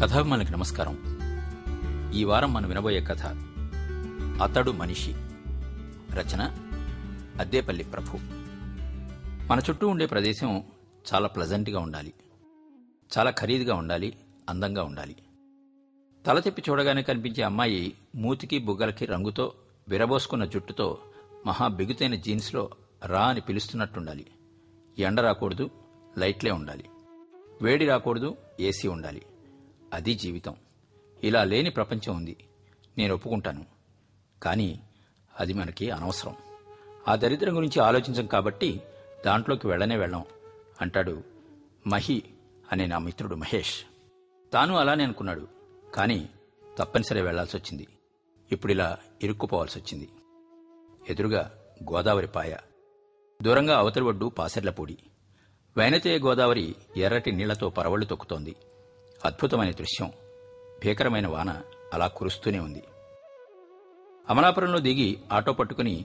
కథాభిమానులకు నమస్కారం. ఈ వారం మనం వినబోయే కథ అతడు మనిషి. రచన అద్దేపల్లి ప్రభు. మన చుట్టూ ఉండే ప్రదేశం చాలా ప్లజెంట్గా ఉండాలి. చాలా ఖరీదుగా ఉండాలి అందంగా ఉండాలి. తల తిప్పి చూడగానే కనిపించే అమ్మాయి మూతికి బుగ్గలకి రంగుతో విరబోసుకున్న జుట్టుతో మహా బిగుతైన జీన్స్లో రా అని పిలుస్తున్నట్టుండాలి. ఎండ రాకూడదు లైట్లే ఉండాలి. వేడి రాకూడదు ఏసీ ఉండాలి. అది జీవితం. ఇలా లేని ప్రపంచం ఉంది. నేను ఒప్పుకుంటాను. కానీ అది మనకి అనవసరం. ఆ దరిద్రం గురించి ఆలోచించం కాబట్టి దాంట్లోకి వెళ్ళనే వెళ్ళాం అంటాడు మహి అనే నా మిత్రుడు మహేష్. తాను అలానే అనుకున్నాడు కానీ తప్పనిసరి వెళ్ళాల్సి వచ్చింది ఇప్పుడిలా ఇరుక్కుపోవాల్సి వచ్చింది ఎదురుగా గోదావరి పాయ. దూరంగా అవతలి ఒడ్డు పాసెర్లపూడి. వైనతేయ గోదావరి ఎర్రటి నీళ్ళతో పరవళ్ళు తొక్కుతోంది. అద్భుతమైన దృశ్యం. భీకరమైన వాన అలా కురుస్తూనే ఉంది. అమలాపురంలో దిగి ఆటో పట్టుకుని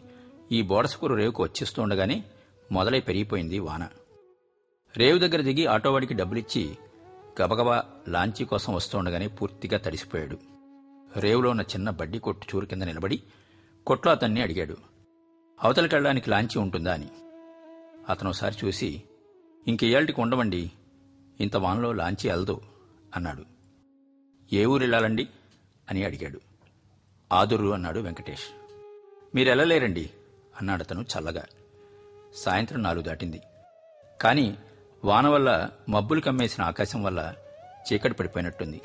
ఈ బోడసకూరు రేవుకు వచ్చేస్తుండగానే మొదలై పెరిగిపోయింది వాన. రేవు దగ్గర దిగి ఆటోవాడికి డబ్బులిచ్చి గబగబా లాంచీ కోసం వస్తుండగానే పూర్తిగా తడిసిపోయాడు. రేవులో ఉన్న చిన్న బడ్డీ కొట్టు చూరు కింద నిలబడి కొట్లో అతన్ని అడిగాడు. అవతలకెళ్ళడానికి లాంచీ ఉంటుందా అని. అతను ఒకసారి చూసి ఇంకేయాళ్ళకి ఉండవండి. ఇంత వానలో లాంచీ అల్దు. అన్నాడు. ఏ ఊరు వెళ్ళాలండి? అని అడిగాడు. ఆదురు అన్నాడు వెంకటేష్. మీరెళ్ళలేరండి అన్నాడు అతను చల్లగా. సాయంత్రం నాలుగు దాటింది. కానీ వాన వల్ల మబ్బులు కమ్మేసిన ఆకాశం వల్ల చీకటి పడిపోయినట్టుంది.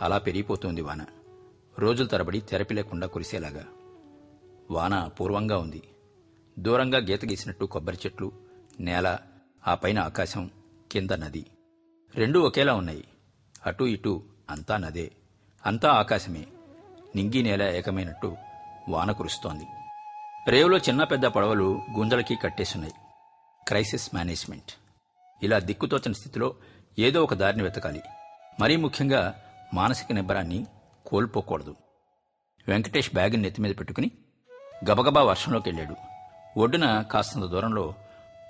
అలా పెరిగిపోతుంది వాన. రోజుల తరబడి తెరపి లేకుండా కురిసేలాగా. వాన పూర్వంగా ఉంది. దూరంగా గీత గీసినట్టు కొబ్బరి చెట్లు నేల ఆ పైన ఆకాశం కింద నది. రెండూ ఒకేలా ఉన్నాయి. అటూ ఇటూ అంతా నదే. అంతా ఆకాశమే. నింగి నేల ఏకమైనట్టు వాన కురుస్తోంది. రేవులో చిన్న పెద్ద పడవలు గుంజలకి కట్టేస్తున్నాయి క్రైసిస్ మేనేజ్మెంట్. ఇలా దిక్కుతోచని స్థితిలో ఏదో ఒక దారిని వెతకాలి. మరీ ముఖ్యంగా మానసిక నిబ్బరాన్ని కోల్పోకూడదు. వెంకటేష్ బ్యాగుని నెత్తిమీద పెట్టుకుని గబగబా వర్షంలోకి వెళ్ళాడు. ఒడ్డున కాస్తంత దూరంలో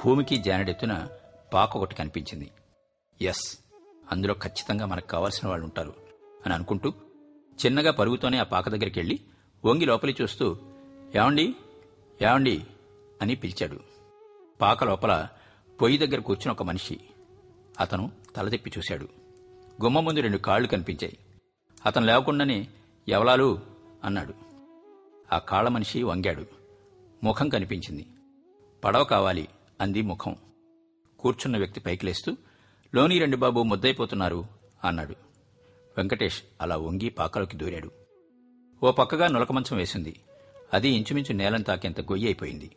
భూమికి జానడెత్తున పాక ఒకటి కనిపించింది. ఎస్. అందులో ఖచ్చితంగా మనకు కావాల్సిన వాళ్ళు ఉంటారు అని అనుకుంటూ చిన్నగా పరుగుతోనే ఆ పాక దగ్గరికి వెళ్ళి వంగి లోపలి చూస్తూ ఏమండి? ఏమండి? అని పిలిచాడు. పాక లోపల పొయ్యి దగ్గర కూర్చుని ఒక మనిషి. అతను తల తిప్పి చూశాడు. గుమ్మ ముందు రెండు కాళ్ళు కనిపించాయి. అతను లేవకుండానే ఎవలాలు? అన్నాడు. ఆ కాళ్ళ మనిషి వంగాడు. ముఖం కనిపించింది. పడవ కావాలి అంది ముఖం. కూర్చున్న వ్యక్తి పైకి లేస్తూ లోని రండి బాబు ముద్దైపోతున్నారు అన్నాడు. వెంకటేష్ అలా వంగి పాకలోకి దూరాడు. ఓ పక్కగా నులకమంచం వేసింది. అది ఇంచుమించు నేలను తాకేంత గొయ్యి అయిపోయింది.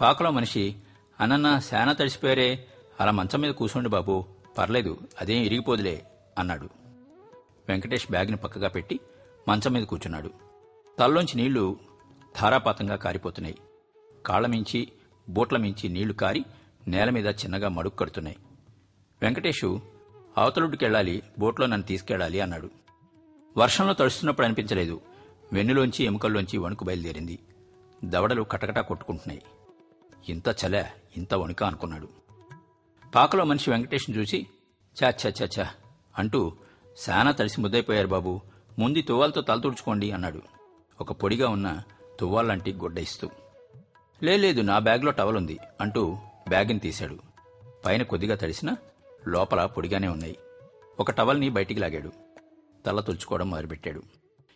పాకలో మనిషి అన్నన్న శానా తడిసిపోయారే. అలా మంచం మీద కూర్చోండి బాబు. పర్లేదు అదేం ఇరిగిపోదులే అన్నాడు. వెంకటేష్ బ్యాగ్ని పక్కగా పెట్టి మంచం మీద కూర్చున్నాడు. తల్లోంచి నీళ్ళు ధారాపాతంగా కారిపోతున్నాయి. కాళ్ళమించి బూట్ల మించి నీళ్ళు కారి నేల మీద చిన్నగా మడుగు కడుతున్నాయి. వెంకటేషు అవతలుడికెళ్ళాలి బోట్లో నన్ను తీసుకెళ్ళాలి అన్నాడు. వర్షంలో తడుస్తున్నప్పుడు అనిపించలేదు. వెన్నులోంచి ఎముకల్లోంచి వణుకు బయలుదేరింది. దవడలు కటకటా కొట్టుకుంటున్నాయి. ఇంత చలే ఇంత వణుక అనుకున్నాడు. పాకలో మనిషి వెంకటేష్ని చూసి చా చా చా చా అంటూ శానా తడిసి ముద్దైపోయారు బాబు ముందు తువ్వాలతో తల తుడుచుకోండి అన్నాడు. ఒక పొడిగా ఉన్న తువ్వాలంటి గుడ్డ ఇస్తూ. "లే, లేదు నా బ్యాగ్లో టవల్ ఉంది అంటూ బ్యాగ్ని తీశాడు. పైన కొద్దిగా తడిసినా లోపల పొడిగానే ఉన్నాయి. ఒక టవల్ని బయటికి లాగాడు. తల తుడుచుకోవడం మొదలుపెట్టాడు.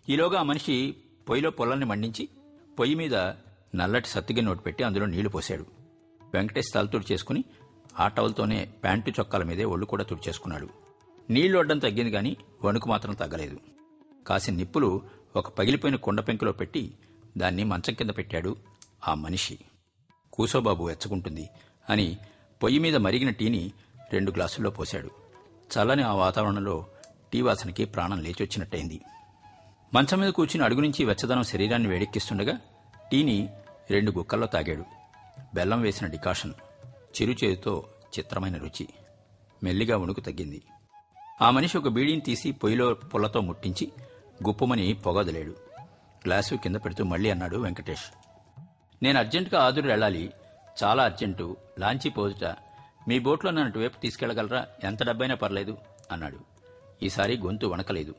ఈలోగా ఆ మనిషి పొయ్యిలో పొలాన్ని మండించి పొయ్యి మీద నల్లటి సత్తిగి నోటు పెట్టి అందులో నీళ్ళు పోశాడు. వెంకటేష్ తల తుడిచేసుకుని ఆ టవల్తోనే ప్యాంటు చొక్కాల మీదే ఒళ్ళు కూడా తుడిచేసుకున్నాడు. నీళ్ళు వడ్డం తగ్గింది గాని వణుకు మాత్రం తగ్గలేదు. కాసిన నిప్పులు ఒక పగిలిపోయిన కుండ పెంకులో పెట్టి దాన్ని మంచం కింద పెట్టాడు ఆ మనిషి. కూసోబాబు వెచ్చకుంటుంది అని పొయ్యి మీద మరిగిన టీని రెండు గ్లాసుల్లో పోశాడు. చల్లని ఆ వాతావరణంలో టీ వాసనకి ప్రాణం లేచొచ్చినట్టయింది. మంచం మీద కూర్చుని అడుగు నుంచి వెచ్చదనం శరీరాన్ని వేడెక్కిస్తుండగా టీని రెండు గుక్కల్లో తాగాడు. బెల్లం వేసిన డికాషన్ చిరుచేతితో చిత్రమైన రుచి. మెల్లిగా వణుకు తగ్గింది. ఆ మనిషి ఒక బీడీని తీసి పొయ్యిలో పుల్లతో ముట్టించి గుప్పుమని పొగదలేడు. గ్లాసు కింద పెడుతూ మళ్ళీ అన్నాడు వెంకటేష్. నేను అర్జెంటుగా ఆదురు వెళ్ళాలి. చాలా అర్జెంటు. లాంచీ పోదుట మీ బోట్లో నన్ను అటువైపు తీసుకెళ్ళగలరా ఎంత డబ్బైనా పర్లేదు అన్నాడు. ఈసారి గొంతు వణకలేదు.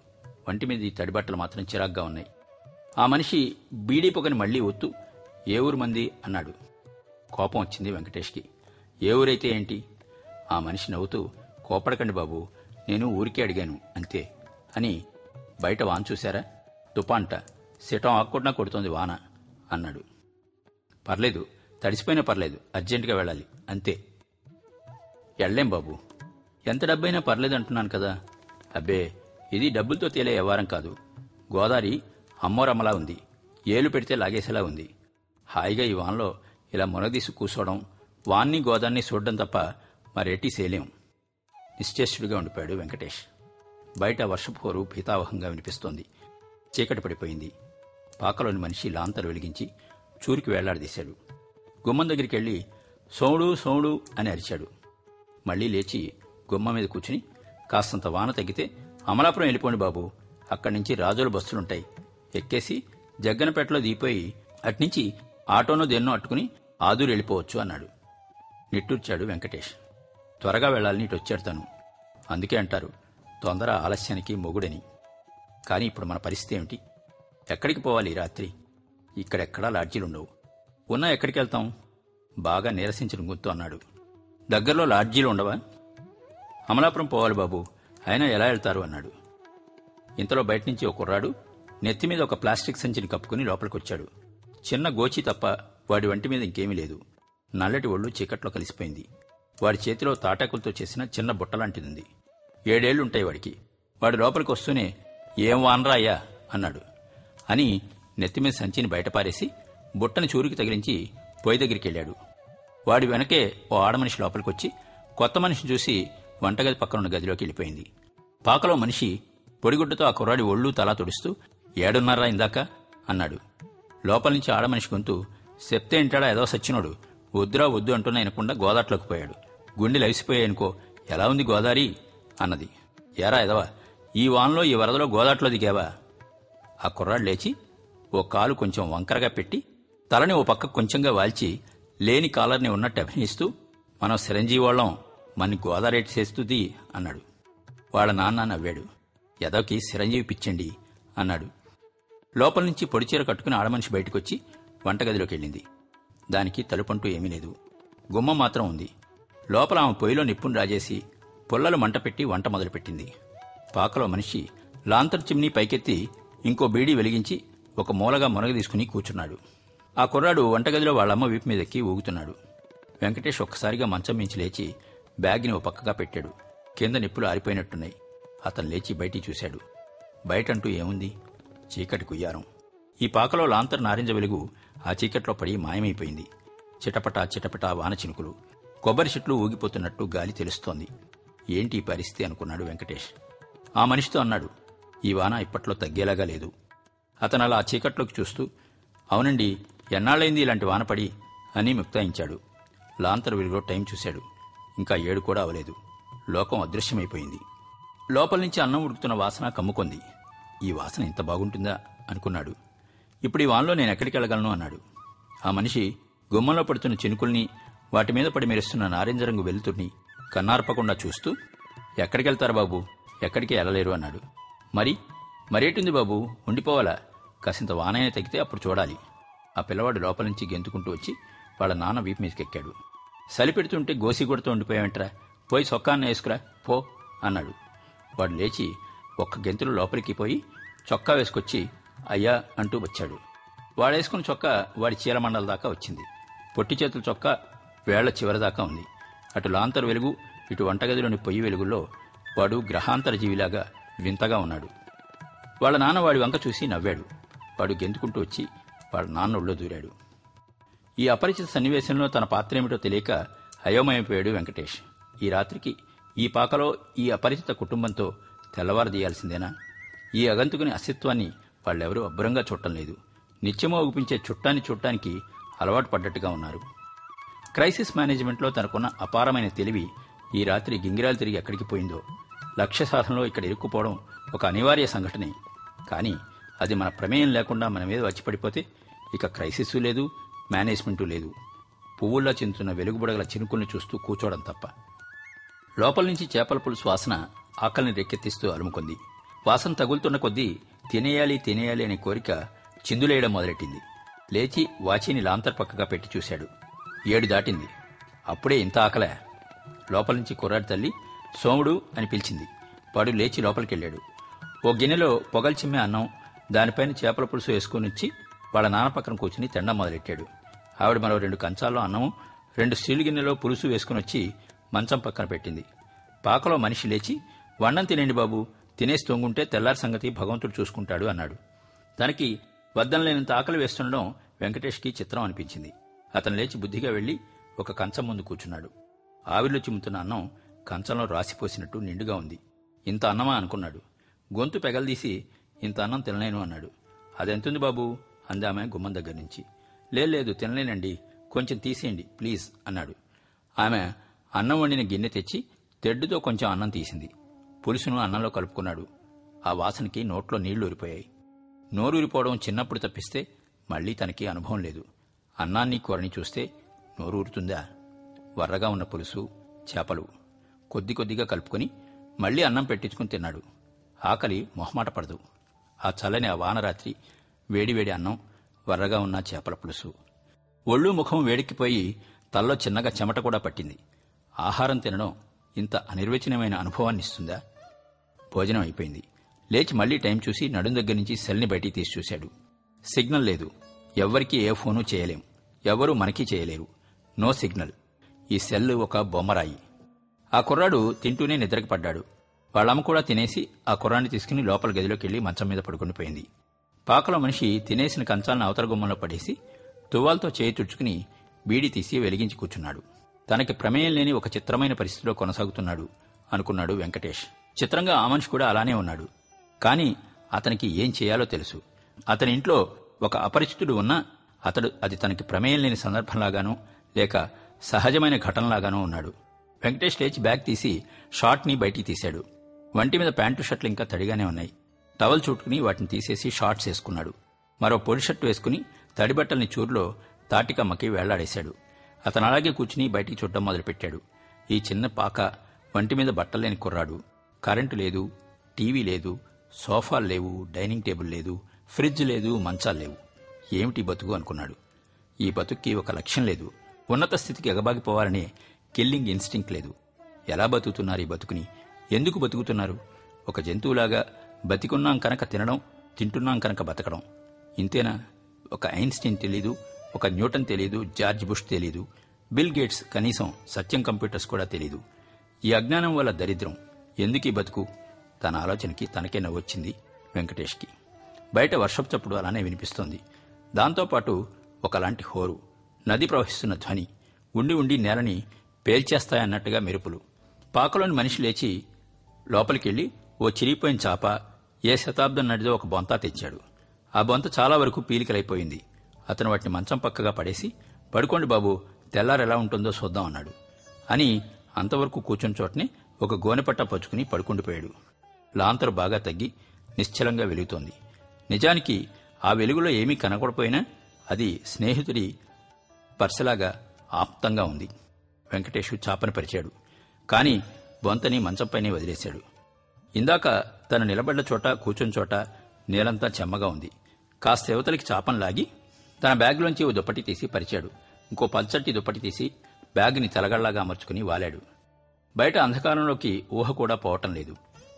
వంటి మీద ఈ తడిబట్టలు మాత్రం చిరాగ్గా ఉన్నాయి. ఆ మనిషి బీడీ పొగని మళ్ళీ ఒత్తు ఏ ఊరు మంది? అన్నాడు. కోపం వచ్చింది వెంకటేష్కి. ఏ ఊరైతే ఏంటి? ఆ మనిషి నవ్వుతూ కోపడకండి బాబు నేను ఊరికే అడిగాను అంతే. అని బయట వాన్ చూశారా? తుపాంట సిటం ఆక్కుండా కొడుతోంది వాన అన్నాడు. పర్లేదు తడిసిపోయినా పర్లేదు అర్జెంటుగా వెళ్ళాలి అంతే. ఎళ్ళేం బాబు. ఎంత డబ్బైనా పర్లేదు అంటున్నాను కదా. అబ్బే ఇది డబ్బులతో తేలే వ్యవహారం కాదు. గోదావరి అమ్మోరమ్మలా ఉంది. ఏలు పెడితే లాగేసేలా ఉంది. హాయిగా ఈ వానలో ఇలా మునగదీసి కూసోవడం వాన్ని గోదాన్ని చూడడం తప్ప మరేటీ సేలేం నిశ్చేష్టుడిగా ఉండిపోయాడు వెంకటేష్. బయట వర్షపోరు భీతావహంగా వినిపిస్తోంది. చీకటి పడిపోయింది. పాకలోని మనిషి లాంతరు వెలిగించి చూరికి వేళ్ళాడదీశాడు గుమ్మం దగ్గరికి వెళ్ళి సోముడు సోముడు అని అరిచాడు. మళ్ళీ లేచి గుమ్మ మీద కూర్చుని కాస్తంత వాన తగ్గితే అమలాపురం వెళ్ళిపోండి బాబు. అక్కడి నుంచి రాజుల బస్సులుంటాయి. ఎక్కేసి జగ్గనపేటలో దిగిపోయి అట్నుంచి ఆటోనో దేన్నో అట్టుకుని ఆదూరు వెళ్ళిపోవచ్చు అన్నాడు. నిట్టూర్చాడు వెంకటేష్. త్వరగా వెళ్ళాలని ఇటు వచ్చాడు తను. అందుకే అంటారు తొందర ఆలస్యానికి మొగుడని. కానీ ఇప్పుడు మన పరిస్థితి ఏమిటి? ఎక్కడికి పోవాలి రాత్రి? ఇక్కడెక్కడా లాడ్జీలుండవు. ఉన్నా ఎక్కడికి వెళ్తాం? బాగా నీరసించిన గుర్తు అన్నాడు. దగ్గరలో లాడ్జీలు ఉండవా? అమలాపురం పోవాలి బాబు. అయినా ఎలా వెళ్తారు అన్నాడు. ఇంతలో బయట నుంచి ఒక కుర్రాడు నెత్తి మీద ఒక ప్లాస్టిక్ సంచిని కప్పుకుని లోపలికొచ్చాడు. చిన్న గోచి తప్ప వాడి వంటి మీద ఇంకేమీ లేదు. నల్లటి ఒళ్ళు చీకట్లో కలిసిపోయింది. వాడి చేతిలో తాటాకులతో చేసిన చిన్న బుట్టలాంటిది ఏడేళ్ళుంటాయి వాడికి. వాడి లోపలికి వస్తూనే ఏం వానరా అయ్యా? అన్నాడు. అని నెత్తిమీద సంచిని బయటపారేసి బుట్టని చూరికి తగిలించి పొయ్యి దగ్గరికి వెళ్ళాడు వాడి వెనకే ఓ ఆడమనిషి లోపలికొచ్చి కొత్త మనిషిని చూసి వంటగది పక్కనున్న గదిలోకి వెళ్ళిపోయింది. పాకలో మనిషి పొడిగుడ్డతో ఆ కుర్రాడి ఒళ్ళు తలా తుడుస్తూ ఏడున్నారా ఇందాక? అన్నాడు. లోపల నుంచి ఆడమనిషి గొంతు చెప్తే ఇంటాడా ఏదో సచ్చినోడు. వద్దురా వద్దు అంటున్నా వినకుండా గోదాట్లోకి పోయాడు. గుండెలు అవిసిపోయాయనుకో ఎలా ఉంది గోదారి? అన్నది. ఏరా ఎదవా ఈ వానలో ఈ వరదలో గోదాట్లో దిగావా? ఆ కుర్రాడు లేచి ఓ కాలు కొంచెం వంకరగా పెట్టి తలని ఓ పక్క కొంచెంగా వాల్చి లేని కాలర్ని ఉన్నట్టు అభినయిస్తూ మనం చిరంజీవి వాళ్ళం మన గోదారేటి చేస్తుంది అన్నాడు. వాళ్ళ నాన్న నవ్వాడు. ఎదోకి చిరంజీవి పిచ్చండి అన్నాడు. లోపల నుంచి పొడిచీర కట్టుకుని ఆడమనిషి బయటకొచ్చి వంటగదిలోకి వెళ్ళింది దానికి తలుపంటూ ఏమీ లేదు. గుమ్మం మాత్రం ఉంది. లోపల ఆమె పొయ్యిలో నిప్పును రాజేసి పుల్లలు మంట పెట్టి వంట మొదలుపెట్టింది. పాకలో మనిషి లాంతర్ చిమ్నీ పైకెత్తి ఇంకో బీడీ వెలిగించి ఒక మూలగా మునగ తీసుకుని కూర్చున్నాడు. ఆ కుర్రాడు వంటగదిలో వాళ్ళమ్మ వీపు మీదెక్కి ఊగుతున్నాడు. వెంకటేష్ ఒక్కసారిగా మంచం మించి లేచి బ్యాగ్ని ఓ పక్కగా పెట్టాడు. కింద నిప్పులు ఆరిపోయినట్టున్నాయి. అతను లేచి బయటికి చూశాడు. బయటంటూ ఏముంది? చీకటి కుయ్యారం. ఈ పాకలో లాంతర్ నారింజ వెలుగు ఆ చీకట్లో పడి మాయమైపోయింది. చిటపటా చిటపటా వాన చినుకులు. కొబ్బరి చెట్లు ఊగిపోతున్నట్టు గాలి తెలుస్తోంది. ఏంటి ఈ పరిస్థితి అనుకున్నాడు వెంకటేష్. ఆ మనిషితో అన్నాడు ఈ వాన ఇప్పట్లో తగ్గేలాగా లేదు. అతను అలా ఆ చీకట్లోకి చూస్తూ అవునండి ఎన్నాళ్ళైంది ఇలాంటి వాన పడి అని ముక్తాయించాడు. లాంతర్ విలుగులో టైం చూశాడు. ఇంకా ఏడు కూడా అవలేదు. లోకం అదృశ్యమైపోయింది. లోపల నుంచి అన్నం ఉడుకుతున్న వాసన కమ్ముకుంది. ఈ వాసన ఇంత బాగుంటుందా? అనుకున్నాడు. ఇప్పుడు ఈ వానలో నేను ఎక్కడికి వెళ్ళగలను? అన్నాడు. ఆ మనిషి గుమ్మంలో పడుతున్న చినుకుల్ని వాటి మీద పడి మెరుస్తున్న నారింజ రంగు వెలుతుర్ని కన్నార్పకుండా చూస్తూ ఎక్కడికి వెళ్తారు బాబు? ఎక్కడికి వెళ్ళలేరు? అన్నాడు. మరి మరేటుంది బాబు? ఉండిపోవాలా? కాసింత వానైనా తగ్గితే అప్పుడు చూడాలి. ఆ పిల్లవాడు లోపల నుంచి గెంతుకుంటూ వచ్చి వాళ్ళ నాన్న వీపు మీదకెక్కాడు. సలిపెడుతుంటే గోసి కొడుతూ ఉండిపోయావంటరా. పోయి సొక్కాన్న వేసుకురా పో అన్నాడు. వాడు లేచి ఒక్క గెంతులు లోపలికి పోయి చొక్కా వేసుకొచ్చి అయ్యా అంటూ వచ్చాడు. వాడేసుకున్న చొక్కా వాడి చీలమండల దాకా వచ్చింది. పొట్టి చేతుల చొక్కా వేళ్ళ చివరి దాకా ఉంది. అటు లాంతర్ వెలుగు ఇటు వంటగదిలోని పొయ్యి వెలుగులో వాడు గ్రహాంతర జీవిలాగా వింతగా ఉన్నాడు. వాళ్ళ నాన్న వాడి వంక చూసి నవ్వాడు. వాడు గెంతుకుంటూ వచ్చి వాళ్ళ నాన్న ఒళ్ళో దూరాడు. ఈ అపరిచిత సన్నివేశంలో తన పాత్రేమిటో తెలియక హయోమయమైపోయాడు వెంకటేష్. ఈ రాత్రికి ఈ పాకలో ఈ అపరిచిత కుటుంబంతో తెల్లవారదీయాల్సిందేనా ఈ అగంతుకుని అస్తిత్వాన్ని వాళ్ళెవరూ అబ్బురంగా చూడటం లేదు. నిత్యమో ఊపించే చుట్టాన్ని చూడటానికి అలవాటు పడ్డట్టుగా ఉన్నారు. క్రైసిస్ మేనేజ్మెంట్లో తనకున్న అపారమైన తెలివి ఈ రాత్రి గింగిరాలు తిరిగి ఎక్కడికి పోయిందో లక్ష్య సాధనలో ఇక్కడ ఇరుక్కుపోవడం ఒక అనివార్య సంఘటనే. కానీ అది మన ప్రమేయం లేకుండా మన మీద వచ్చి పడిపోతే ఇక క్రైసిస్ లేదు మేనేజ్మెంటు లేదు. పువ్వుల్లో చెందుతున్న వెలుగుబుడగల చినుకుల్ని చూస్తూ కూర్చోవడం తప్ప. లోపల నుంచి చేపల పులుసు వాసన ఆకలిని రెక్కెత్తిస్తూ అలుముకుంది. వాసన తగులుతున్న కొద్దీ తినేయాలి తినేయాలి అనే కోరిక చిందులేయడం మొదలెట్టింది. లేచి వాచిని లాంతర్ పక్కగా పెట్టి చూశాడు. ఏడు దాటింది. అప్పుడే ఇంత ఆకలే. లోపల నుంచి కుర్రాడి తల్లి సోముడు అని పిలిచింది. వాడు లేచి లోపలికెళ్ళాడు. ఓ గిన్నెలో పొగలు చిమ్మే అన్నం దానిపైన చేపల పులుసు వేసుకుని వచ్చి వాళ్ళ నాన్న పక్కన కూర్చుని తినడం మొదలెట్టాడు. ఆవిడ మరో రెండు కంచాల్లో అన్నం రెండు స్టీల్ గిన్నెలో పులుసు వేసుకుని వచ్చి మంచం పక్కన పెట్టింది. పాకలో మనిషి లేచి వండం తినండి బాబు తినేసి తొంగుంటే తెల్లారి సంగతి భగవంతుడు చూసుకుంటాడు అన్నాడు. తనకి వద్దం లేనంత ఆకలి వేస్తుండడం వెంకటేష్కి చిత్రం అనిపించింది. అతను లేచి బుద్ధిగా వెళ్ళి ఒక కంచం ముందు కూర్చున్నాడు. ఆవిరిలో చిమ్ముతున్న అన్నం కంచంలో రాసిపోసినట్టు నిండుగా ఉంది. ఇంత అన్నమా అనుకున్నాడు. గొంతు పెగలదీసి ఇంత అన్నం తినలేను అన్నాడు. అదెంతుంది బాబు? ఆమె గుమ్మం దగ్గర నుంచి. "లేదు, లేదు తినలేనండి. కొంచెం తీసేయండి ప్లీజ్ అన్నాడు. ఆమె అన్నం వండిన గిన్నె తెచ్చి తెడ్డుతో కొంచెం అన్నం తీసింది. పులుసును అన్నంలో కలుపుకున్నాడు. ఆ వాసనకి నోట్లో నీళ్ళు ఊరిపోయాయి నోరూరిపోవడం చిన్నప్పుడు తప్పిస్తే మళ్ళీ తనకి అనుభవం లేదు. అన్నాన్ని కూరని చూస్తే నోరు ఊరుతుందా వర్రగా ఉన్న పులుసు చేపలు. కొద్ది కొద్దిగా కలుపుకొని మళ్ళీ అన్నం పెట్టించుకుని తిన్నాడు. ఆకలి మొహమాట పడదు. ఆ చల్లని ఆ వానరాత్రి వేడివేడి అన్నం వర్రగా ఉన్న చేపల పులుసు. ఒళ్ళు ముఖం వేడికిపోయి తల్లో చిన్నగా చెమట కూడా పట్టింది. ఆహారం తినడం ఇంత అనిర్వచనమైన అనుభవాన్ని ఇస్తుందా? భోజనం అయిపోయింది. లేచి మళ్ళీ టైం చూసి నడుం దగ్గర నుంచి సెల్ని బయటికి తీసి చూశాడు. సిగ్నల్ లేదు. ఎవ్వరికీ ఏ ఫోను చేయలేం. ఎవ్వరూ మనకి చేయలేరు. No signal. ఈ సెల్ ఒక బొమ్మరాయి ఆ కుర్రాడు తింటూనే నిద్రకి పడ్డాడు. వాళ్ళమ్మ కూడా తినేసి ఆ కుర్రాన్ని తీసుకుని లోపల గదిలోకి వెళ్ళి మంచం మీద పడుకుని పోయింది. పాకలో మనిషి తినేసిన కంచాలను అవతల గుమ్మంలో పడేసి తువ్వాలతో చేయి తుడుచుకుని బీడి తీసి వెలిగించి కూర్చున్నాడు. తనకి ప్రమేయం లేని ఒక చిత్రమైన పరిస్థితిలో కొనసాగుతున్నాడు అనుకున్నాడు వెంకటేష్. చిత్రంగా ఆ మనిషి కూడా అలానే ఉన్నాడు. కాని అతనికి ఏం చేయాలో తెలుసు. అతని ఇంట్లో ఒక అపరిచితుడు ఉన్నా అతడు అది తనకి ప్రమేయం లేని సందర్భంలాగానో లేక సహజమైన ఘటనలాగానో ఉన్నాడు. వెంకటేష్ లేచి బ్యాగ్ తీసి షార్ట్ని బయటికి తీశాడు. వంటి మీద ప్యాంటు షర్ట్లు ఇంకా తడిగానే ఉన్నాయి. టవల్ చుట్టుకుని వాటిని తీసేసి షార్ట్స్ వేసుకున్నాడు. మరో పొడి షర్ట్ వేసుకుని తడిబట్టల్ని చూరులో తాటికమ్మకి వేళ్ళాడేశాడు. అతను అలాగే కూర్చుని బయటికి చూడడం మొదలుపెట్టాడు. ఈ చిన్న పాక వంటి మీద బట్టలేని కుర్రాడు. కరెంటు లేదు టీవీ లేదు సోఫాలు లేవు డైనింగ్ టేబుల్ లేదు ఫ్రిడ్జ్ లేదు మంచాలు లేవు. ఏమిటి బతుకు అనుకున్నాడు. ఈ బతుక్కి ఒక లక్ష్యం లేదు. ఉన్నత స్థితికి ఎగబాగిపోవాలనే కిల్లింగ్ ఇన్స్టింక్ లేదు. ఎలా బతుకుతున్నారు ఈ బతుకుని? ఎందుకు బతుకుతున్నారు? ఒక జంతువులాగా బతికున్నాం కనుక తినడం తింటున్నాం కనుక బతకడం. ఇంతేనా? ఒక ఐన్స్టీన్ తెలీదు ఒక న్యూటన్ తెలీదు జార్జ్ బుష్ తెలీదు బిల్ గేట్స్ కనీసం సత్యం కంప్యూటర్స్ కూడా తెలీదు. ఈ అజ్ఞానం వల్ల దరిద్రం. ఎందుకీ బతుకు? తన ఆలోచనకి తనకే నవ్వొచ్చింది వెంకటేష్కి. బయట వర్షపు చప్పుడు అలానే వినిపిస్తోంది. దాంతోపాటు ఒకలాంటి హోరు నది ప్రవహిస్తున్న ధ్వని ఉండి ఉండి నేలని పేల్చేస్తాయన్నట్టుగా మెరుపులు. పాకలోని మనిషి లేచి లోపలికెళ్ళి ఓ చిరిగిపోయిన చాప ఏ శతాబ్దం నడిదో ఒక బొంత తెచ్చాడు. ఆ బొంత చాలా వరకు పీలికలైపోయింది. అతను వాటిని మంచం పక్కగా పడేసి పడుకోండి బాబు తెల్లారు ఎలా ఉంటుందో చూద్దాం అన్నాడు. అని అంతవరకు కూర్చుని చోటనే ఒక గోనెపట్ట పచ్చుకుని పడుకుండిపోయాడు లాంతరు బాగా తగ్గి నిశ్చలంగా వెలుగుతోంది. నిజానికి ఆ వెలుగులో ఏమీ కనకూడపోయినా అది స్నేహితుడి పర్సలాగా ఆప్తంగా ఉంది. వెంకటేషు చాపను పరిచాడు. కానీ బొంతని మంచంపైనే వదిలేశాడు. ఇందాక తను నిలబడ్డ చోట కూర్చుని చోట నేలంతా చెమ్మగా ఉంది. కాస్త యువతలకి చాపం లాగి తన బ్యాగ్లోంచి ఓ దుప్పటి తీసి పరిచాడు. ఇంకో పల్చట్టి దుప్పటి తీసి బ్యాగ్ని తలగళ్ళాగా అమర్చుకుని వాలాడు. బయట అంధకారంలోకి ఊహ కూడా పోవటం లేదు.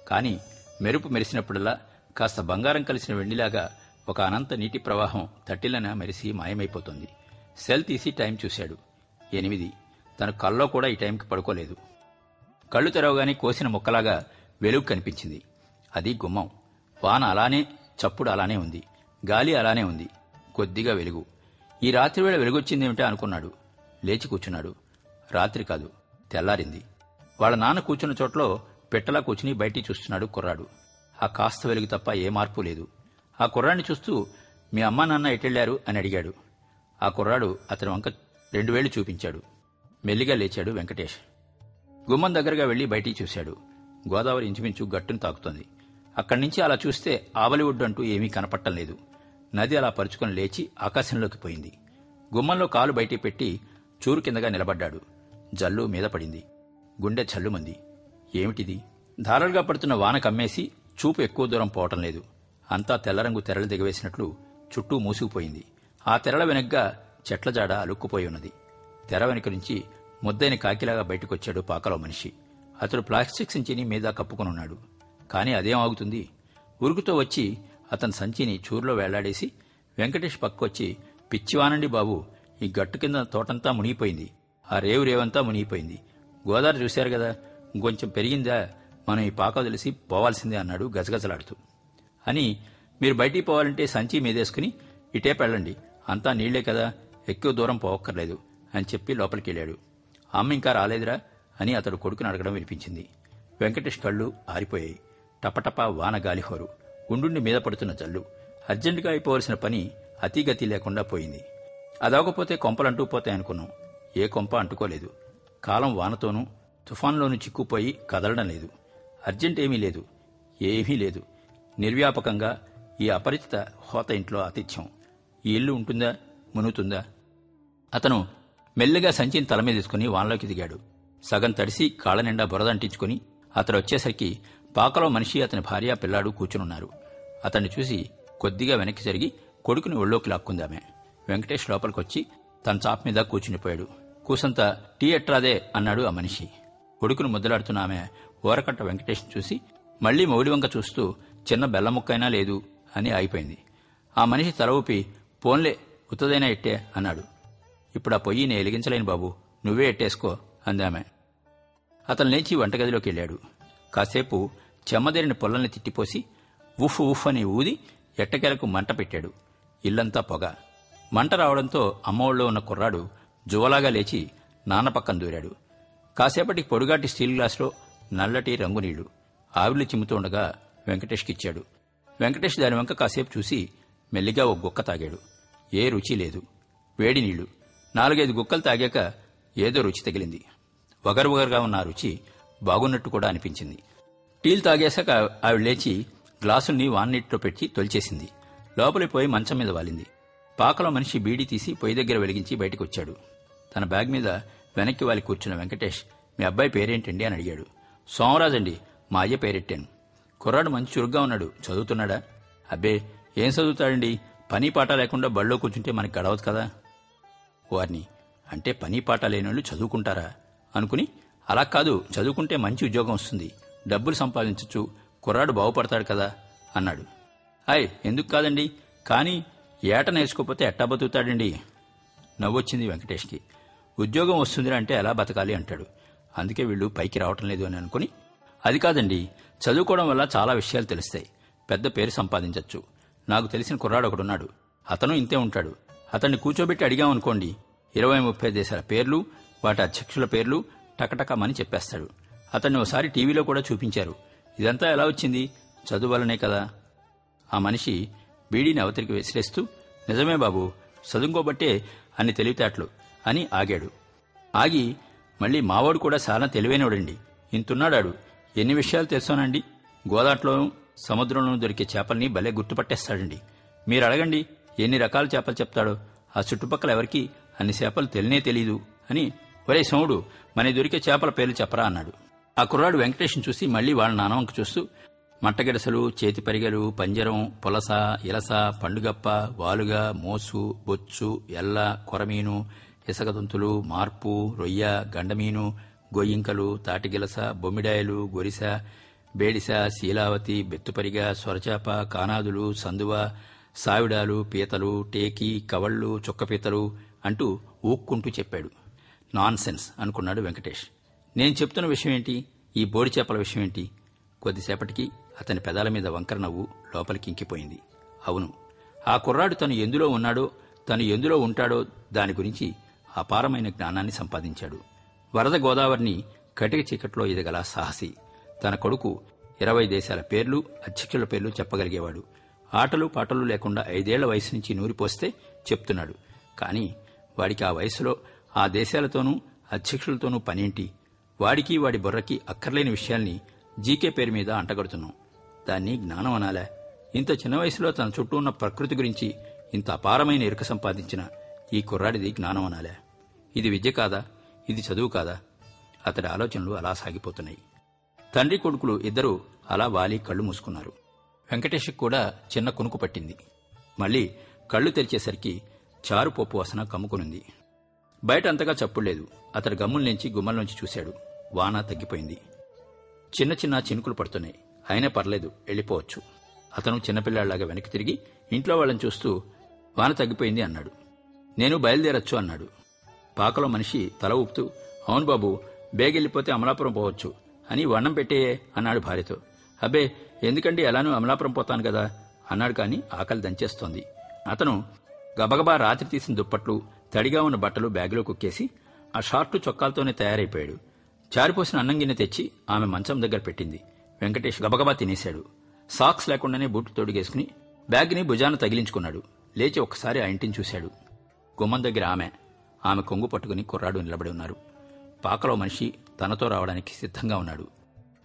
కాని మెరుపు మెరిసినప్పుడల్లా కాస్త బంగారం కలిసిన వెండిలాగా ఒక అనంత నీటి ప్రవాహం తట్టిలన మెరిసి మాయమైపోతుంది. సెల్ తీసి టైం చూశాడు. ఎనిమిది. తన కల్లో కూడా ఈ టైంకి పడుకోలేదు. కళ్ళు తెరవగానే కోసిన ముక్కలాగా వెలుగు కనిపించింది. అది గుమ్మం. వాన అలానే చప్పుడు అలానే ఉంది. గాలి అలానే ఉంది. కొద్దిగా వెలుగు. ఈ రాత్రివేళ వెలుగొచ్చిందేమిటా అనుకున్నాడు. లేచి కూర్చున్నాడు. రాత్రి కాదు తెల్లారింది. వాళ్ళ నాన్న కూర్చున్న చోట్లో పెట్టలా కూర్చుని బయటికి చూస్తున్నాడు కుర్రాడు. ఆ కాస్త వెలుగు తప్ప ఏ మార్పు లేదు. ఆ కుర్రాడిని చూస్తూ మీ అమ్మా నాన్న ఎటెళ్ళారు అని అడిగాడు. ఆ కుర్రాడు అతని వంక రెండు వేళ్ళు చూపించాడు. మెల్లిగా లేచాడు వెంకటేష్. గుమ్మం దగ్గరగా వెళ్ళి బయటికి చూశాడు. గోదావరి ఇంచుమించు గట్టును తాకుతోంది. అక్కడి నుంచి అలా చూస్తే ఆవలి ఒడ్డు అంటూ ఏమీ కనపట్టం లేదు. నది అలా పరుచుకొని లేచి ఆకాశంలోకి పోయింది. గుమ్మంలో కాలు బయటికి పెట్టి చూరు కిందగా నిలబడ్డాడు. జల్లు మీద పడింది. గుండె చల్లుమంది. ఏమిటిది? ధారలుగా పడుతున్న వాన కమ్మేసి చూపు ఎక్కువ దూరం పోవటం లేదు. అంతా తెల్లరంగు తెరలు దిగవేసినట్లు చుట్టూ మూసుకుపోయింది. ఆ తెరల వెనుగ్గా చెట్ల జాడ అలుక్కుపోయి ఉన్నది. తెర వెనుక నుంచి ముద్దైన కాకిలాగా బయటకొచ్చాడు పాకలో మనిషి. అతడు ప్లాస్టిక్ సంచిని మీద కప్పుకొనున్నాడు. కానీ అదేం ఆగుతుంది? ఉరుకుతో వచ్చి అతని సంచిని చూరులో వేలాడేసి వెంకటేష్ పక్కొచ్చి పిచ్చివానండి బాబు ఈ గట్టు కింద తోటంతా మునిగిపోయింది. ఆ రేవు రేవంతా మునిగిపోయింది. గోదావరి చూశారు కదా ఇంకొంచెం పెరిగిందా మనం ఈ పాక తెలిసి పోవాల్సిందే అన్నాడు గజగజలాడుతూ. అని మీరు బయటికి పోవాలంటే సంచి మీదేసుకుని ఇటే పెళ్ళండి అంతా నీళ్ళే కదా ఎక్కువ దూరం పోవక్కర్లేదు అని చెప్పి లోపలికి వెళ్ళాడు అమ్మ ఇంకా రాలేదురా అని అతడు కొడుకుని అడగడం వినిపించింది. వెంకటేష్ కళ్ళు ఆరిపోయాయి. టపటపా వాన గాలిహోరు. గుండుండి మీద పడుతున్న జల్లు. అర్జెంటుగా అయిపోవలసిన పని అతిగతి లేకుండా పోయింది. అదవకపోతే కొంపలంటూ పోతాయనుకున్నాం ఏ కొంప అంటుకోలేదు. కాలం వానతోనూ తుఫాన్లోనూ చిక్కుపోయి కదలడం లేదు. అర్జెంట్ ఏమీ లేదు. ఏమీ లేదు. నిర్వ్యాపకంగా ఈ అపరిచిత హోత ఇంట్లో ఆతిథ్యం. ఈ ఇల్లు ఉంటుందా? మునుగుతుందా? అతను మెల్లగా సంచిని తల మీద తీసుకుని వానలోకి దిగాడు. సగం తడిసి కాళ్ళ నిండా బురదంటించుకుని అతడు వచ్చేసరికి పాకలో మనిషి అతని భార్య పిల్లాడు కూర్చునున్నారు. అతన్ని చూసి కొద్దిగా వెనక్కి జరిగి కొడుకుని ఒళ్ళోకి లాక్కుందామె. వెంకటేష్ లోపలికొచ్చి తన చాప్ మీద కూర్చునిపోయాడు కూసంత టీ ఎట్రాదే అన్నాడు ఆ మనిషి. కొడుకును ముద్దలాడుతున్న ఆమె ఓరకట్ట వెంకటేష్ చూసి మళ్ళీ మౌడి వంక చూస్తూ చిన్న బెల్లముక్కైనా లేదు అని ఆగిపోయింది. ఆ మనిషి తల ఊపి పోన్లే ఉత్తదైనా ఎట్టే? అన్నాడు. ఇప్పుడు ఆ పొయ్యి నేను వెలిగించలేను బాబు. నువ్వే ఎట్టేసుకో అందామె. అతను లేచి వంటగదిలోకి వెళ్ళాడు కాసేపు చెమ్మదేరిన పొల్లల్ని తిట్టిపోసి ఉఫ్ ఉఫ్ అని ఊది ఎట్టకేలకు మంట పెట్టాడు. ఇల్లంతా పొగ. మంట రావడంతో అమ్మఒళ్ళో ఉన్న కుర్రాడు జువలాగా లేచి నాన్న పక్కన దూరాడు. కాసేపటికి పొడుగాటి స్టీల్ గ్లాసులో నల్లటి రంగు నీళ్ళు ఆవిర్లు చిమ్ముతూ ఉండగా వెంకటేష్కిచ్చాడు. వెంకటేష్ దాని వెంక కాసేపు చూసి మెల్లిగా ఒక గుక్క తాగాడు. ఏ రుచి లేదు. వేడి నీళ్ళు. నాలుగైదు గుక్కలు తాగాక ఏదో రుచి తగిలింది. వగరు వగరుగా ఉన్న ఆ రుచి బాగున్నట్టు కూడా అనిపించింది. టీలు తాగేశాక ఆవిడ లేచి గ్లాసుల్ని వాన్నీటిలో పెట్టి తొలిచేసింది. లోపలికి పోయి మంచం మీద వాలింది. పాకలో మనిషి బీడీ తీసి పొయ్యి దగ్గర వెలిగించి బయటికి వచ్చాడు తన బ్యాగ్ మీద వెనక్కి వాలి కూర్చున్న వెంకటేష్ మీ అబ్బాయి పేరేంటండి? అని అడిగాడు. సోమరాజండి మా అయ్య పేరెట్టాను. కుర్రాడు మంచి చురుగ్గా ఉన్నాడు. చదువుతున్నాడా? అబ్బే ఏం చదువుతాడండి? పని పాట లేకుండా బళ్ళో కూర్చుంటే మనకి గడవదు కదా. వారిని అంటే పని పాట లేనోళ్ళు చదువుకుంటారా? అనుకుని అలా కాదు చదువుకుంటే మంచి ఉద్యోగం వస్తుంది. డబ్బులు సంపాదించచ్చు. కుర్రాడు బాగుపడతాడు కదా అన్నాడు. అయ్ ఎందుకు కాదండి? కానీ ఏట నేర్చుకోకపోతే ఎట్టా బతుకుతాడండి? నవ్వొచ్చింది వెంకటేష్కి. ఉద్యోగం వస్తుందిరా అంటే ఎలా బతకాలి? అంటాడు. అందుకే వీళ్ళు పైకి రావటం లేదు అని అనుకుని అది కాదండి. చదువుకోవడం వల్ల చాలా విషయాలు తెలుస్తాయి. పెద్ద పేరు సంపాదించవచ్చు నాకు తెలిసిన కుర్రాడు ఒకడున్నాడు. అతను ఇంతే ఉంటాడు. అతన్ని కూర్చోబెట్టి అడిగామనుకోండి. ఇరవై ముప్పై దేశాల పేర్లు వాటి అధ్యక్షుల పేర్లు టకటకమని చెప్పేస్తాడు. అతన్ని ఒకసారి టీవీలో కూడా చూపించారు. ఇదంతా ఎలా వచ్చింది? చదువు వల్లనే కదా. ఆ మనిషి బీడీని అవతలికి విసిరేస్తూ నిజమే బాబు చదువుకోబట్టే అన్ని తెలివితేటలు అని ఆగాడు. ఆగి మళ్ళీ మావాడు కూడా చాలా తెలివైనవాడండి ఇంతున్నాడాడు. ఎన్ని విషయాలు తెలుసానండి? గోదాట్లోనూ సముద్రంలోనూ దొరికే చేపల్ని భలే గుర్తుపట్టేస్తాడండి. మీరు అడగండి ఎన్ని రకాల చేపలు చెప్తాడో ఆ చుట్టుపక్కల ఎవరికి అన్ని చేపలు తెలియనే తెలీదు అని ఒరే సోముడు మన దొరికే చేపల పేర్లు చెప్పరా అన్నాడు. ఆ కుర్రాడు వెంకటేష్ని చూసి మళ్ళీ వాళ్ళ నానవంక చూస్తూ మట్టగిడసలు చేతి పరిగెలు పంజరం పులస ఇలస పండుగప్ప వాలుగ మోసు బొచ్చు ఎల్ల కొరమీను ఇసగదుంతులు మార్పు రొయ్య గండమీను గొయ్యింకలు తాటిగిలస బొమ్మిడాయలు గొరిస బేడిస శీలావతి బెత్తుపరిగ సొరచేప కానాదులు సందువ సావిడాలు పీతలు టేకి కవళ్ళు చుక్కపీతలు అంటూ ఊక్కుంటూ చెప్పాడు. నాన్ సెన్స్ అనుకున్నాడు వెంకటేష్. నేను చెప్తున్న విషయం ఏంటి ఈ బోడి చేపల విషయం ఏంటి కొద్దిసేపటికి అతని పెదాల మీద వంకర నవ్వు లోపలికి ఇంకిపోయింది. అవును ఆ కుర్రాడు తను ఎందులో ఉన్నాడో తను ఎందులో ఉంటాడో దాని గురించి అపారమైన జ్ఞానాన్ని సంపాదించాడు. వరద గోదావరిని కటిక చీకట్లో ఎదగల సాహసి. తన కొడుకు ఇరవై దేశాల పేర్లు అధ్యక్షుల పేర్లు చెప్పగలిగేవాడు. ఆటలు పాటలు లేకుండా ఐదేళ్ళ వయసు నుంచి నూరిపోస్తే చెప్తున్నాడు. కానీ వాడికి ఆ వయసులో ఆ దేశాలతోనూ అధ్యక్షులతోనూ పనేంటి? వాడికి వాడి బుర్రకి అక్కర్లేని విషయాల్ని జీకే పేరు మీద అంటగడుతున్నాం. దాన్ని జ్ఞానం అనాలా. ఇంత చిన్న వయసులో తన చుట్టూ ఉన్న ప్రకృతి గురించి ఇంత అపారమైన ఎరుక సంపాదించిన ఈ కుర్రాడిది జ్ఞానం అనాలా. ఇది విద్య కాదా? ఇది చదువు కాదా? అతడి ఆలోచనలు అలా సాగిపోతున్నాయి. తండ్రి కొడుకులు ఇద్దరూ అలా వాలి కళ్ళు మూసుకున్నారు. వెంకటేష్ కూడా చిన్న కునుకు పట్టింది. మళ్ళీ కళ్ళు తెరిచేసరికి చారుపప్పు వాసన కమ్ముకునుంది. బయట అంతగా చప్పుడులేదు అతడు గమ్ముల నుంచి గుమ్మల్లోంచి చూశాడు. వాన తగ్గిపోయింది. చిన్న చిన్న చినుకులు పడుతున్నాయి. అయినా పర్లేదు వెళ్ళిపోవచ్చు. అతను చిన్నపిల్లాడిలాగా వెనక్కి తిరిగి ఇంట్లో వాళ్ళని చూస్తూ వాన తగ్గిపోయింది అన్నాడు. నేను బయలుదేరొచ్చు అన్నాడు. పాకలో మనిషి తల ఊపుతూ అవును బాబు బేగెళ్ళిపోతే అమలాపురం పోవచ్చు అని వన్నం పెట్టేయే అన్నాడు భార్యతో. అబ్బే ఎందుకండి ఎలానూ అమలాపురం పోతాను కదా అన్నాడు కాని ఆకలి దంచేస్తోంది. అతను గబగబా రాత్రి తీసిన దుప్పట్లు తడిగా ఉన్న బట్టలు బ్యాగులో కుక్కేసి ఆ షార్టు చొక్కాలతోనే తయారైపోయాడు. చారిపోసిన అన్నం గిన్నె తెచ్చి ఆమె మంచం దగ్గర పెట్టింది. వెంకటేష్ గబగబా తినేశాడు. సాక్స్ లేకుండానే బూట్లు తొడిగేసుకుని బ్యాగ్ని భుజాన తగిలించుకున్నాడు. లేచి ఒక్కసారి ఆ ఇంటిని చూశాడు. గుమ్మం దగ్గర ఆమె ఆమె కొంగు పట్టుకుని కుర్రాడు నిలబడి ఉన్నారు. పాకలో మనిషి తనతో రావడానికి సిద్ధంగా ఉన్నాడు.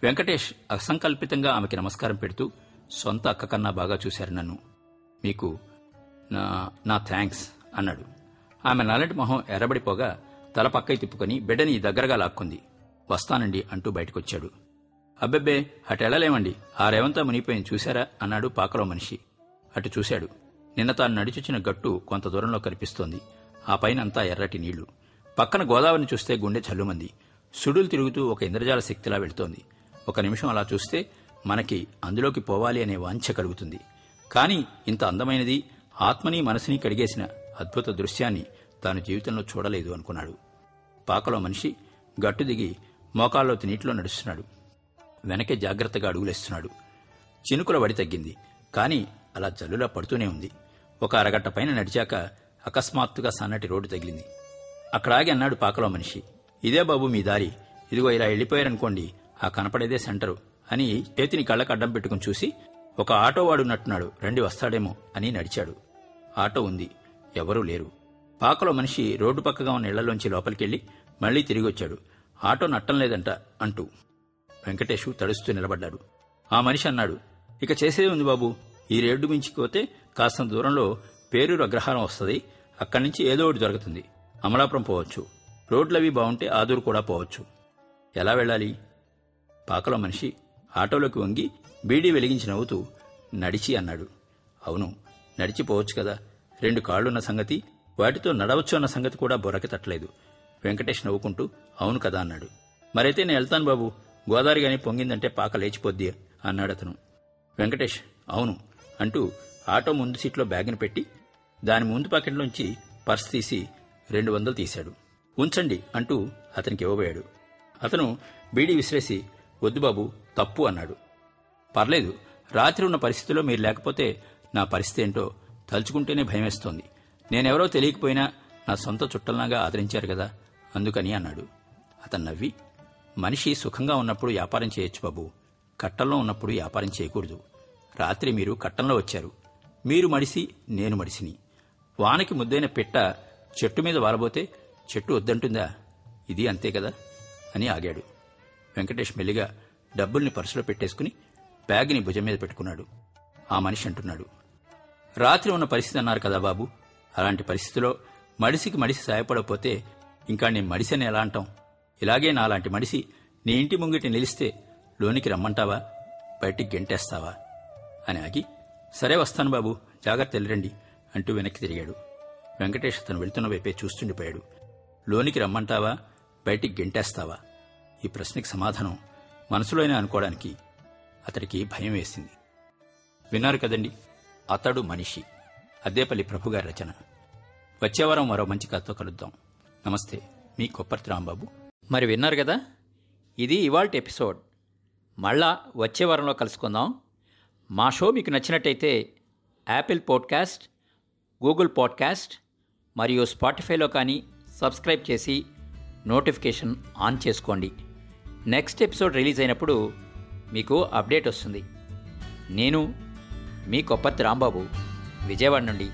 వెంకటేష్ అసంకల్పితంగా ఆమెకి నమస్కారం పెడుతూ సొంత అక్క కన్నా బాగా చూశారు నన్ను. మీకు నా నా థ్యాంక్స్ అన్నాడు. ఆమె నల్లటి మొహం ఎర్రబడిపోగా తల పక్కై తిప్పుకొని బిడ్డని దగ్గరగా లాక్కుంది. వస్తానండి అంటూ బయటకొచ్చాడు. అబ్బెబ్బే అటెళ్ళలేమండి ఆ రేవంతా మునిగిపోయింది చూశారా అన్నాడు పాకలో మనిషి. అటు చూశాడు. నిన్న తాను నడిచొచ్చిన గట్టు కొంత దూరంలో కనిపిస్తోంది. ఆ పైన అంతా ఎర్రటి నీళ్ళు. పక్కన గోదావరిని చూస్తే గుండె చల్లుమంది. సుడులు తిరుగుతూ ఒక ఇంద్రజాల శక్తిలా వెళుతోంది. ఒక నిమిషం అలా చూస్తే మనకి అందులోకి పోవాలి అనే వాంఛ కలుగుతుంది. కానీ ఇంత అందమైనది ఆత్మని మనసుని కడిగేసిన అద్భుత దృశ్యాన్ని తాను జీవితంలో చూడలేదు అనుకున్నాడు. పాకలో మనిషి గట్టు దిగి మోకాల్లోతి నీటిలో నడుస్తున్నాడు. వెనకే జాగ్రత్తగా అడుగులేస్తున్నాడు. చినుకుల వడి తగ్గింది. కాని అలా జల్లులా పడుతూనే ఉంది. ఒక అరగంట పైన నడిచాక అకస్మాత్తుగా సన్నటి రోడ్డు తగిలింది. అక్కడాగి అన్నాడు పాకలో మనిషి ఇదే బాబు మీ దారి. ఇదిగో ఇలా వెళ్ళిపోయారనుకోండి ఆ కనపడేదే సెంటరు అని చేతిని కళ్ళకు అడ్డం పెట్టుకుని చూసి ఒక ఆటో వాడున్నట్టున్నాడు రండి వస్తాడేమో అని నడిచాడు. ఆటో ఉంది ఎవరూ లేరు. పాకలో మనిషి రోడ్డు పక్కగా ఉన్న ఇళ్ళలోంచి లోపలికెళ్ళి మళ్ళీ తిరిగి వచ్చాడు ఆటో నట్టం లేదంట అంటూ వెంకటేషు తడుస్తూ నిలబడ్డాడు. ఆ మనిషి అన్నాడు ఇక చేసేది ఉంది బాబు ఈ రేడ్డు మించిపోతే కాస్త దూరంలో పేరూరు అగ్రహారం వస్తుంది అక్కడి నుంచి ఏదో ఒకటి దొరుకుతుంది. అమలాపురం పోవచ్చు. రోడ్లవి బాగుంటే ఆదూరు కూడా పోవచ్చు. ఎలా వెళ్ళాలి? పాకలో మనిషి ఆటోలోకి వంగి బీడీ వెలిగించి నవ్వుతూ నడిచి అన్నాడు. అవును నడిచిపోవచ్చు కదా. రెండు కాళ్ళున్న సంగతి వాటితో నడవచ్చు అన్న సంగతి కూడా బుర్రకి తట్టలేదు. వెంకటేష్ నవ్వుకుంటూ అవును కదా అన్నాడు. మరైతే నేను వెళ్తాను బాబు. గోదావరి గాని పొంగిందంటే పాక లేచిపోద్ది అన్నాడు అతను. వెంకటేష్ అవును అంటూ ఆటో ముందు సీట్లో బ్యాగ్ని పెట్టి దాని ముందు పాకెట్లోంచి పర్స్ తీసి రెండు వందలు తీశాడు. ఉంచండి అంటూ అతనికి ఇవ్వబోయాడు. అతను బీడీ విసిరేసి వద్దు బాబు తప్పు అన్నాడు. పర్లేదు రాత్రి ఉన్న పరిస్థితిలో మీరు లేకపోతే నా పరిస్థితి ఏంటో తలుచుకుంటేనే భయమేస్తోంది. నేనెవరో తెలియకపోయినా నా సొంత చుట్టల్లాగా ఆదరించారు కదా అందుకని అన్నాడు. అతను నవ్వి మనిషి సుఖంగా ఉన్నప్పుడు వ్యాపారం చేయొచ్చు బాబు కట్టంలో ఉన్నప్పుడు వ్యాపారం చేయకూడదు. రాత్రి మీరు కట్టంలో వచ్చారు. మీరు మడిసి నేను మడిసిని. వానకి ముద్దైన పిట్ట చెట్టు మీద వాలబోతే చెట్టు వద్దంటుందా? ఇది అంతే కదా? అని ఆగాడు. వెంకటేష్ మెల్లిగా డబ్బుల్ని పర్సులో పెట్టేసుకుని బ్యాగ్ని భుజం మీద పెట్టుకున్నాడు. ఆ మనిషి అంటున్నాడు రాత్రి ఉన్న పరిస్థితి అన్నారు కదా బాబు. అలాంటి పరిస్థితిలో మడిసికి మడిసి సాయపడకపోతే ఇంకా నేను మడిసని ఎలా అంటాం? ఇలాగే నాలాంటి మడిసి నీ ఇంటి ముంగిటి నిలిస్తే లోనికి రమ్మంటావా? బయటికి గెంటేస్తావా? అని ఆగి సరే వస్తాను బాబు జాగ్రత్త వెళ్ళండి అంటూ వెనక్కి తిరిగాడు. వెంకటేష్ అతను వెళ్తున్న వైపే చూస్తుండిపోయాడు. లోనికి రమ్మంటావా? బయటికి గెంటేస్తావా? ఈ ప్రశ్నకి సమాధానం మనసులోనే అనుకోవడానికి అతడికి భయం వేసింది. విన్నారు కదండి అతడు మనిషి. అద్దేపల్లి ప్రభుగారి రచన. వచ్చేవారం మరో మంచి కథతో కలుద్దాం. నమస్తే మీ కొప్పర్తి రాంబాబు. మరి విన్నారు కదా ఇది ఇవాల్ట్ ఎపిసోడ్. మళ్ళా వచ్చే వారంలో కలుసుకుందాం. మా షో మీకు నచ్చినట్టయితే యాపిల్ పాడ్కాస్ట్ గూగుల్ పాడ్కాస్ట్ మరియు స్పాటిఫైలో కానీ సబ్స్క్రైబ్ చేసి నోటిఫికేషన్ ఆన్ చేసుకోండి. నెక్స్ట్ ఎపిసోడ్ రిలీజ్ అయినప్పుడు మీకు అప్డేట్ వస్తుంది. నేను మీ కొప్పత్తి రాంబాబు విజయవాడ నుండి